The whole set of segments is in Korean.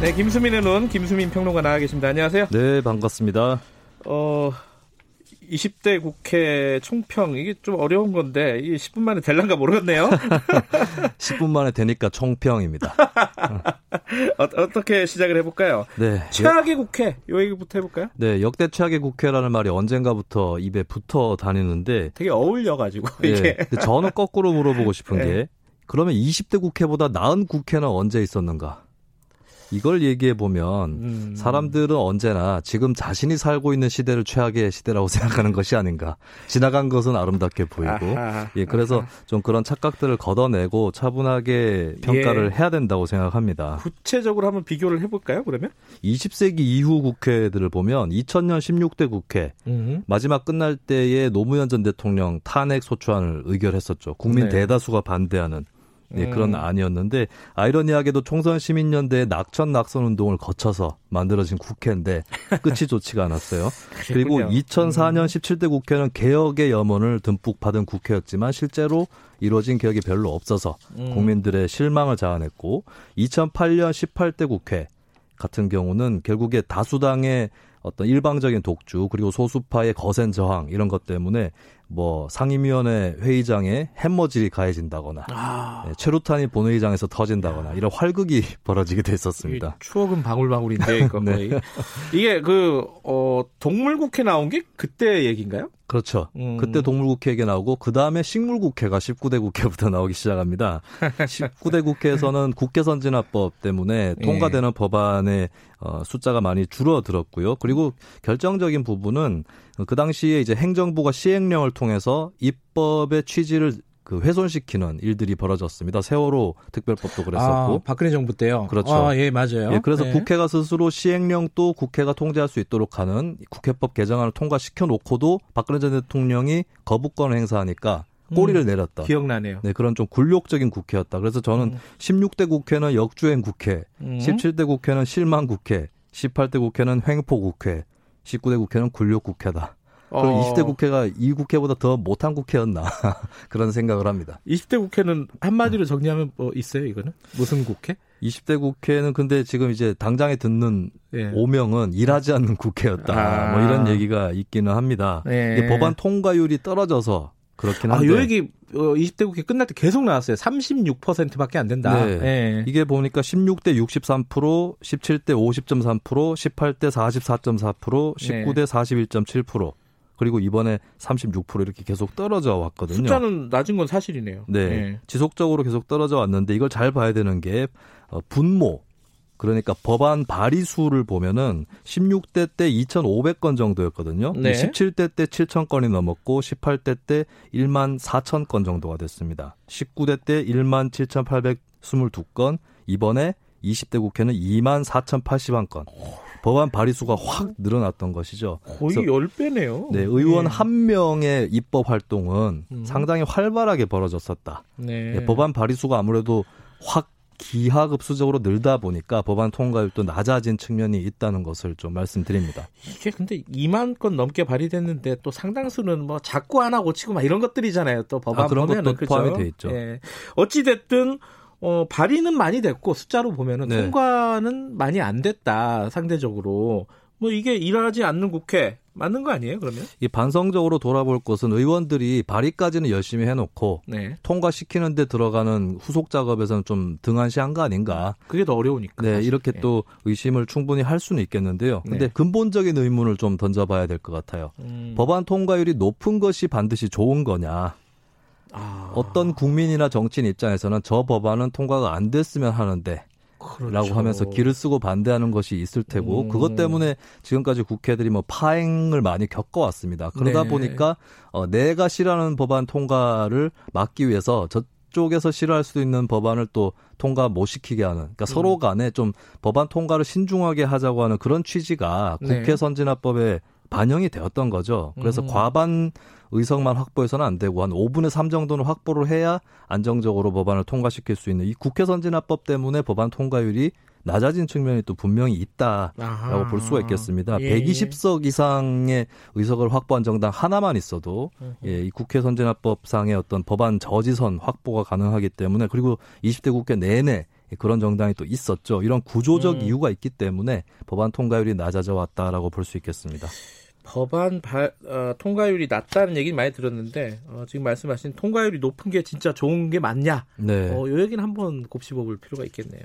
네, 김수민의 눈 김수민 평론가 나와 계십니다. 안녕하세요. 네, 반갑습니다. 어 20대 국회 총평 이게 좀 어려운 건데 이게 10분 만에 될란가 모르겠네요. 10분 만에 되니까 총평입니다. 어, 떻게 시작을 해볼까요? 네. 최악의 국회 요 얘기부터 해볼까요? 네, 역대 최악의 국회라는 말이 언젠가부터 입에 붙어 다니는데 되게 어울려가지고 네, 이게. 근데 저는 거꾸로 물어보고 싶은 네. 게 그러면 20대 국회보다 나은 국회는 언제 있었는가? 이걸 얘기해 보면 음. 사람들은 언제나 지금 자신이 살고 있는 시대를 최악의 시대라고 생각하는 것이 아닌가. 지나간 것은 아름답게 보이고. 아하, 예, 그래서 아하. 좀 그런 착각들을 걷어내고 차분하게 평가를 예. 해야 된다고 생각합니다. 구체적으로 한번 비교를 해볼까요? 그러면? 20세기 이후 국회들을 보면 2000년 16대 국회 음. 마지막 끝날 때에 노무현 전 대통령 탄핵 소추안을 의결했었죠. 국민 네. 대다수가 반대하는 네, 음. 그런 안이었는데 아이러니하게도 총선 시민연대의 낙천 낙선 운동을 거쳐서 만들어진 국회인데 끝이 좋지가 않았어요. 그리고 그랬군요. 음. 2004년 17대 국회는 개혁의 염원을 듬뿍 받은 국회였지만 실제로 이루어진 개혁이 별로 없어서 음. 국민들의 실망을 자아냈고 2008년 18대 국회 같은 경우는 결국에 다수당의 어떤 일방적인 독주 그리고 소수파의 거센 저항 이런 것 때문에 뭐 상임위원회 회의장에 햄머질이 가해진다거나 아, 네, 최루탄이 본회의장에서 터진다거나 이런 활극이 벌어지게 됐었습니다. 추억은 방울방울인데 네. 이게 그 어, 동물국회 나온 게 그때 얘기인가요? 그렇죠. 음. 그때 동물국회 얘기 나오고 그 다음에 식물국회가 19대 국회부터 나오기 시작합니다. 19대 국회에서는 국회선진화법 때문에 예. 통과되는 법안의 어, 숫자가 많이 줄어들었고요. 그리고 결정적인 부분은 그 당시에 이제 행정부가 시행령을 통해서 입법의 취지를 그 훼손시키는 일들이 벌어졌습니다. 세월호 특별법도 그랬었고. 아, 박근혜 정부 때요. 그렇죠. 아, 예, 맞아요. 예, 그래서 네. 국회가 스스로 시행령 또 국회가 통제할 수 있도록 하는 국회법 개정안을 통과시켜 놓고도 박근혜 전 대통령이 거부권을 행사하니까 꼬리를 내렸다. 음. 기억나네요. 네, 그런 좀 굴욕적인 국회였다. 그래서 저는 음. 16대 국회는 역주행 국회, 음. 17대 국회는 실망 국회, 18대 국회는 횡포 국회, 19대 국회는 굴욕 국회다. 그럼 어, 20대 국회가 이 국회보다 더 못한 국회였나 그런 생각을 합니다. 20대 국회는 한마디로 정리하면 뭐 있어요, 이거는? 무슨 국회? 20대 국회는 근데 지금 이제 당장에 듣는 예. 오명은 일하지 않는 국회였다. 아. 뭐 이런 얘기가 있기는 합니다. 예. 법안 통과율이 떨어져서 그렇긴 아, 한데 요 얘기 어, 20대 국회 끝날 때 계속 나왔어요. 36%밖에 안 된다. 네. 예. 이게 보니까 16대 63%, 17대 50.3%, 18대 44.4%, 19대 41.7%, 그리고 이번에 36% 이렇게 계속 떨어져 왔거든요. 숫자는 낮은 건 사실이네요. 네. 예. 지속적으로 계속 떨어져 왔는데 이걸 잘 봐야 되는 게 어, 분모 그러니까 법안 발의 수를 보면은 16대 때 2,500건 정도였거든요. 네. 17대 때 7,000건이 넘었고 18대 때 1만 4천 건 정도가 됐습니다. 19대 때 1만 7,822건, 이번에 20대 국회는 2만 4,081건. 법안 발의 수가 확 늘어났던 것이죠. 거의 그래서 10배네요. 네, 의원 예. 한 명의 입법 활동은 음. 상당히 활발하게 벌어졌었다. 네. 예, 법안 발의수가 아무래도 확 기하급수적으로 늘다 보니까 법안 통과율도 낮아진 측면이 있다는 것을 좀 말씀드립니다. 이게 근데 2만 건 넘게 발의됐는데 또 상당수는 뭐 자꾸 하나 고치고 막 이런 것들이잖아요. 또 법안 아, 그런 보면은 것도? 포함이 돼 있죠. 예. 어찌 됐든 어 발의는 많이 됐고 숫자로 보면은 네. 통과는 많이 안 됐다 상대적으로. 뭐 이게 일하지 않는 국회 맞는 거 아니에요? 그러면? 이 반성적으로 돌아볼 것은 의원들이 발의까지는 열심히 해놓고 네. 통과시키는데 들어가는 후속 작업에서는 좀 등한시한 거 아닌가. 그게 더 어려우니까. 네, 사실. 이렇게 예. 또 의심을 충분히 할 수는 있겠는데요. 근데 네. 근본적인 의문을 좀 던져봐야 될 것 같아요. 음. 법안 통과율이 높은 것이 반드시 좋은 거냐. 아, 어떤 국민이나 정치인 입장에서는 저 법안은 통과가 안 됐으면 하는데 그렇죠. 라고 하면서 길을 쓰고 반대하는 것이 있을 테고 음. 그것 때문에 지금까지 국회들이 뭐 파행을 많이 겪어왔습니다. 그러다 네. 보니까 어, 내가 싫어하는 법안 통과를 막기 위해서 저 쪽에서 싫어할 수도 있는 법안을 또 통과 못 시키게 하는 그러니까 음. 서로 간에 좀 법안 통과를 신중하게 하자고 하는 그런 취지가 네. 국회 선진화법에 반영이 되었던 거죠. 그래서 음. 과반 의석만 확보해서는 안 되고 한 5분의 3 정도는 확보를 해야 안정적으로 법안을 통과시킬 수 있는 이 국회 선진화법 때문에 법안 통과율이 낮아진 측면이 또 분명히 있다라고 아하. 볼 수가 있겠습니다. 예. 120석 이상의 의석을 확보한 정당 하나만 있어도 예, 이 국회 선진화법상의 어떤 법안 저지선 확보가 가능하기 때문에 그리고 20대 국회 내내 그런 정당이 또 있었죠. 이런 구조적 음. 이유가 있기 때문에 법안 통과율이 낮아져 왔다라고 볼 수 있겠습니다. 법안 발- 어, 통과율이 낮다는 얘기는 많이 들었는데 어, 지금 말씀하신 통과율이 높은 게 진짜 좋은 게 맞냐? 네. 어, 요 얘기는 한번 곱씹어볼 필요가 있겠네요.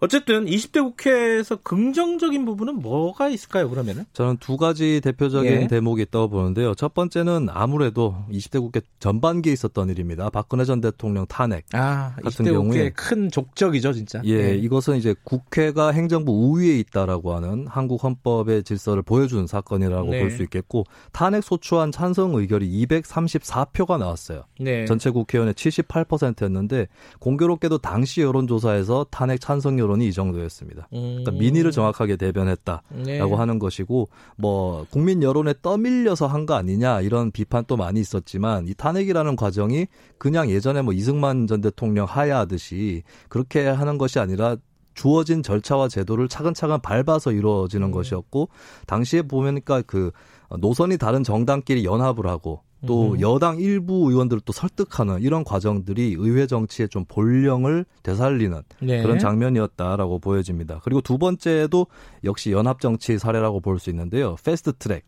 어쨌든 20대 국회에서 긍정적인 부분은 뭐가 있을까요? 그러면은? 저는 두 가지 대표적인 예. 대목이 있다고 보는데요. 첫 번째는 아무래도 20대 국회 전반기에 있었던 일입니다. 박근혜 전 대통령 탄핵. 아, 같은 경우에 큰 족적이죠, 진짜. 예, 이것은 이제 국회가 행정부 우위에 있다라고 하는 한국 헌법의 질서를 보여준 사건이라고 네. 볼 수 있겠고 탄핵 소추안 찬성 의결이 234표가 나왔어요. 네. 전체 국회의원의 78%였는데 공교롭게도 당시 여론조사에서 탄핵 찬성 여론이 이 정도였습니다. 그러니까 민의를 정확하게 대변했다라고 음. 네. 하는 것이고 뭐 국민 여론에 떠밀려서 한 거 아니냐 이런 비판도 많이 있었지만 이 탄핵이라는 과정이 그냥 예전에 뭐 이승만 전 대통령 하야하듯이 그렇게 하는 것이 아니라 주어진 절차와 제도를 차근차근 밟아서 이루어지는 음. 것이었고 당시에 보니까 그 노선이 다른 정당끼리 연합을 하고 또 음. 여당 일부 의원들을 또 설득하는 이런 과정들이 의회 정치의 좀 본령을 되살리는 네. 그런 장면이었다라고 보여집니다. 그리고 두 번째도 역시 연합 정치 사례라고 볼 수 있는데요. 패스트 트랙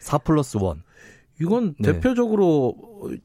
4 플러스 1. 이건 네. 대표적으로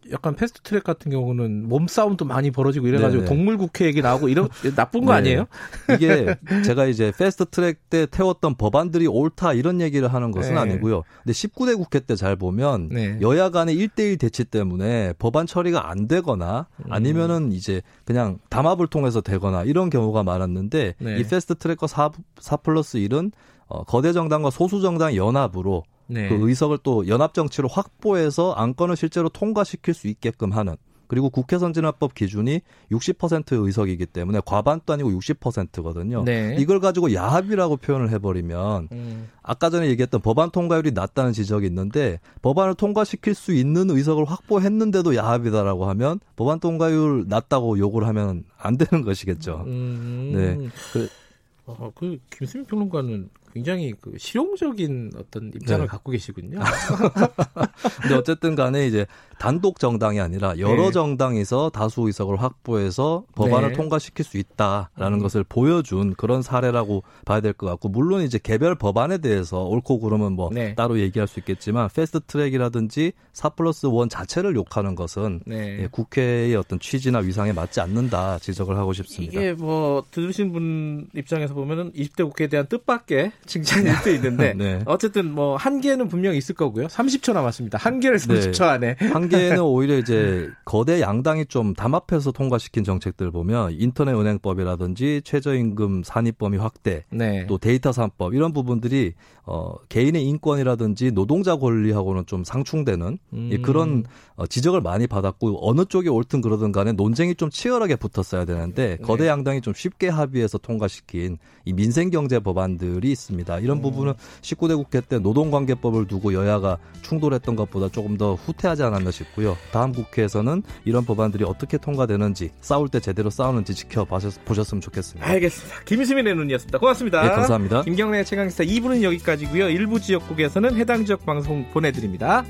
약간 패스트 트랙 같은 경우는 몸싸움도 많이 벌어지고 이래가지고 네네. 동물 국회 얘기 나오고 이런 나쁜 거 네. 아니에요? 이게 제가 이제 패스트 트랙 때 태웠던 법안들이 옳다 이런 얘기를 하는 것은 네. 아니고요. 근데 19대 국회 때 잘 보면 네. 여야 간의 1대1 대치 때문에 법안 처리가 안 되거나 음. 아니면은 이제 그냥 담합을 통해서 되거나 이런 경우가 많았는데 네. 이 패스트 트랙과 4, 4 플러스 1은 어, 거대 정당과 소수 정당 연합으로 네. 그 의석을 또 연합 정치로 확보해서 안건을 실제로 통과시킬 수 있게끔 하는 그리고 국회 선진화법 기준이 60% 의석이기 때문에 과반도 아니고 60%거든요. 네. 이걸 가지고 야합이라고 표현을 해버리면 음. 아까 전에 얘기했던 법안 통과율이 낮다는 지적이 있는데 법안을 통과시킬 수 있는 의석을 확보했는데도 야합이다라고 하면 법안 통과율 낮다고 욕을 하면 안 되는 것이겠죠. 음. 네. 그- 어, 그 김수민 평론가는 굉장히 그 실용적인 어떤 입장을 네. 갖고 계시군요. 근데 어쨌든 간에 이제 단독 정당이 아니라 여러 네. 정당에서 다수 의석을 확보해서 법안을 네. 통과시킬 수 있다라는 음. 것을 보여준 그런 사례라고 봐야 될 것 같고 물론 이제 개별 법안에 대해서 옳고 그름은 뭐 네. 따로 얘기할 수 있겠지만 패스트 트랙이라든지 4 플러스 1 자체를 욕하는 것은 네. 예, 국회의 어떤 취지나 위상에 맞지 않는다 지적을 하고 싶습니다. 이게 뭐 들으신 분 입장에서 보면은 20대 국회에 대한 뜻밖의 칭찬일 수 있는데 네. 어쨌든 뭐 한계는 분명히 있을 거고요. 30초 남았습니다. 한계를 30초 안에. 한 계는 오히려 이제 거대 양당이 좀 담합해서 통과시킨 정책들 보면 인터넷 은행법이라든지 최저임금 산입 범위 확대 네. 또 데이터 산법 이런 부분들이 어 개인의 인권이라든지 노동자 권리하고는 좀 상충되는 음. 예, 그런 어, 지적을 많이 받았고 어느 쪽이 옳든 그러든 간에 논쟁이 좀 치열하게 붙었어야 되는데 거대 네. 양당이 좀 쉽게 합의해서 통과시킨 이 민생 경제 법안들이 있습니다. 이런 부분은 19대 국회 때 노동관계법을 두고 여야가 충돌했던 것보다 조금 더 후퇴하지 않았나 싶고요. 다음 국회에서는 이런 법안들이 어떻게 통과되는지 싸울 때 제대로 싸우는지 지켜보셨으면 좋겠습니다. 알겠습니다. 김수민의 눈이었습니다. 고맙습니다. 네, 감사합니다. 김경래 최강시사 2부는 여기까지고요. 일부 지역국에서는 해당 지역 방송 보내드립니다.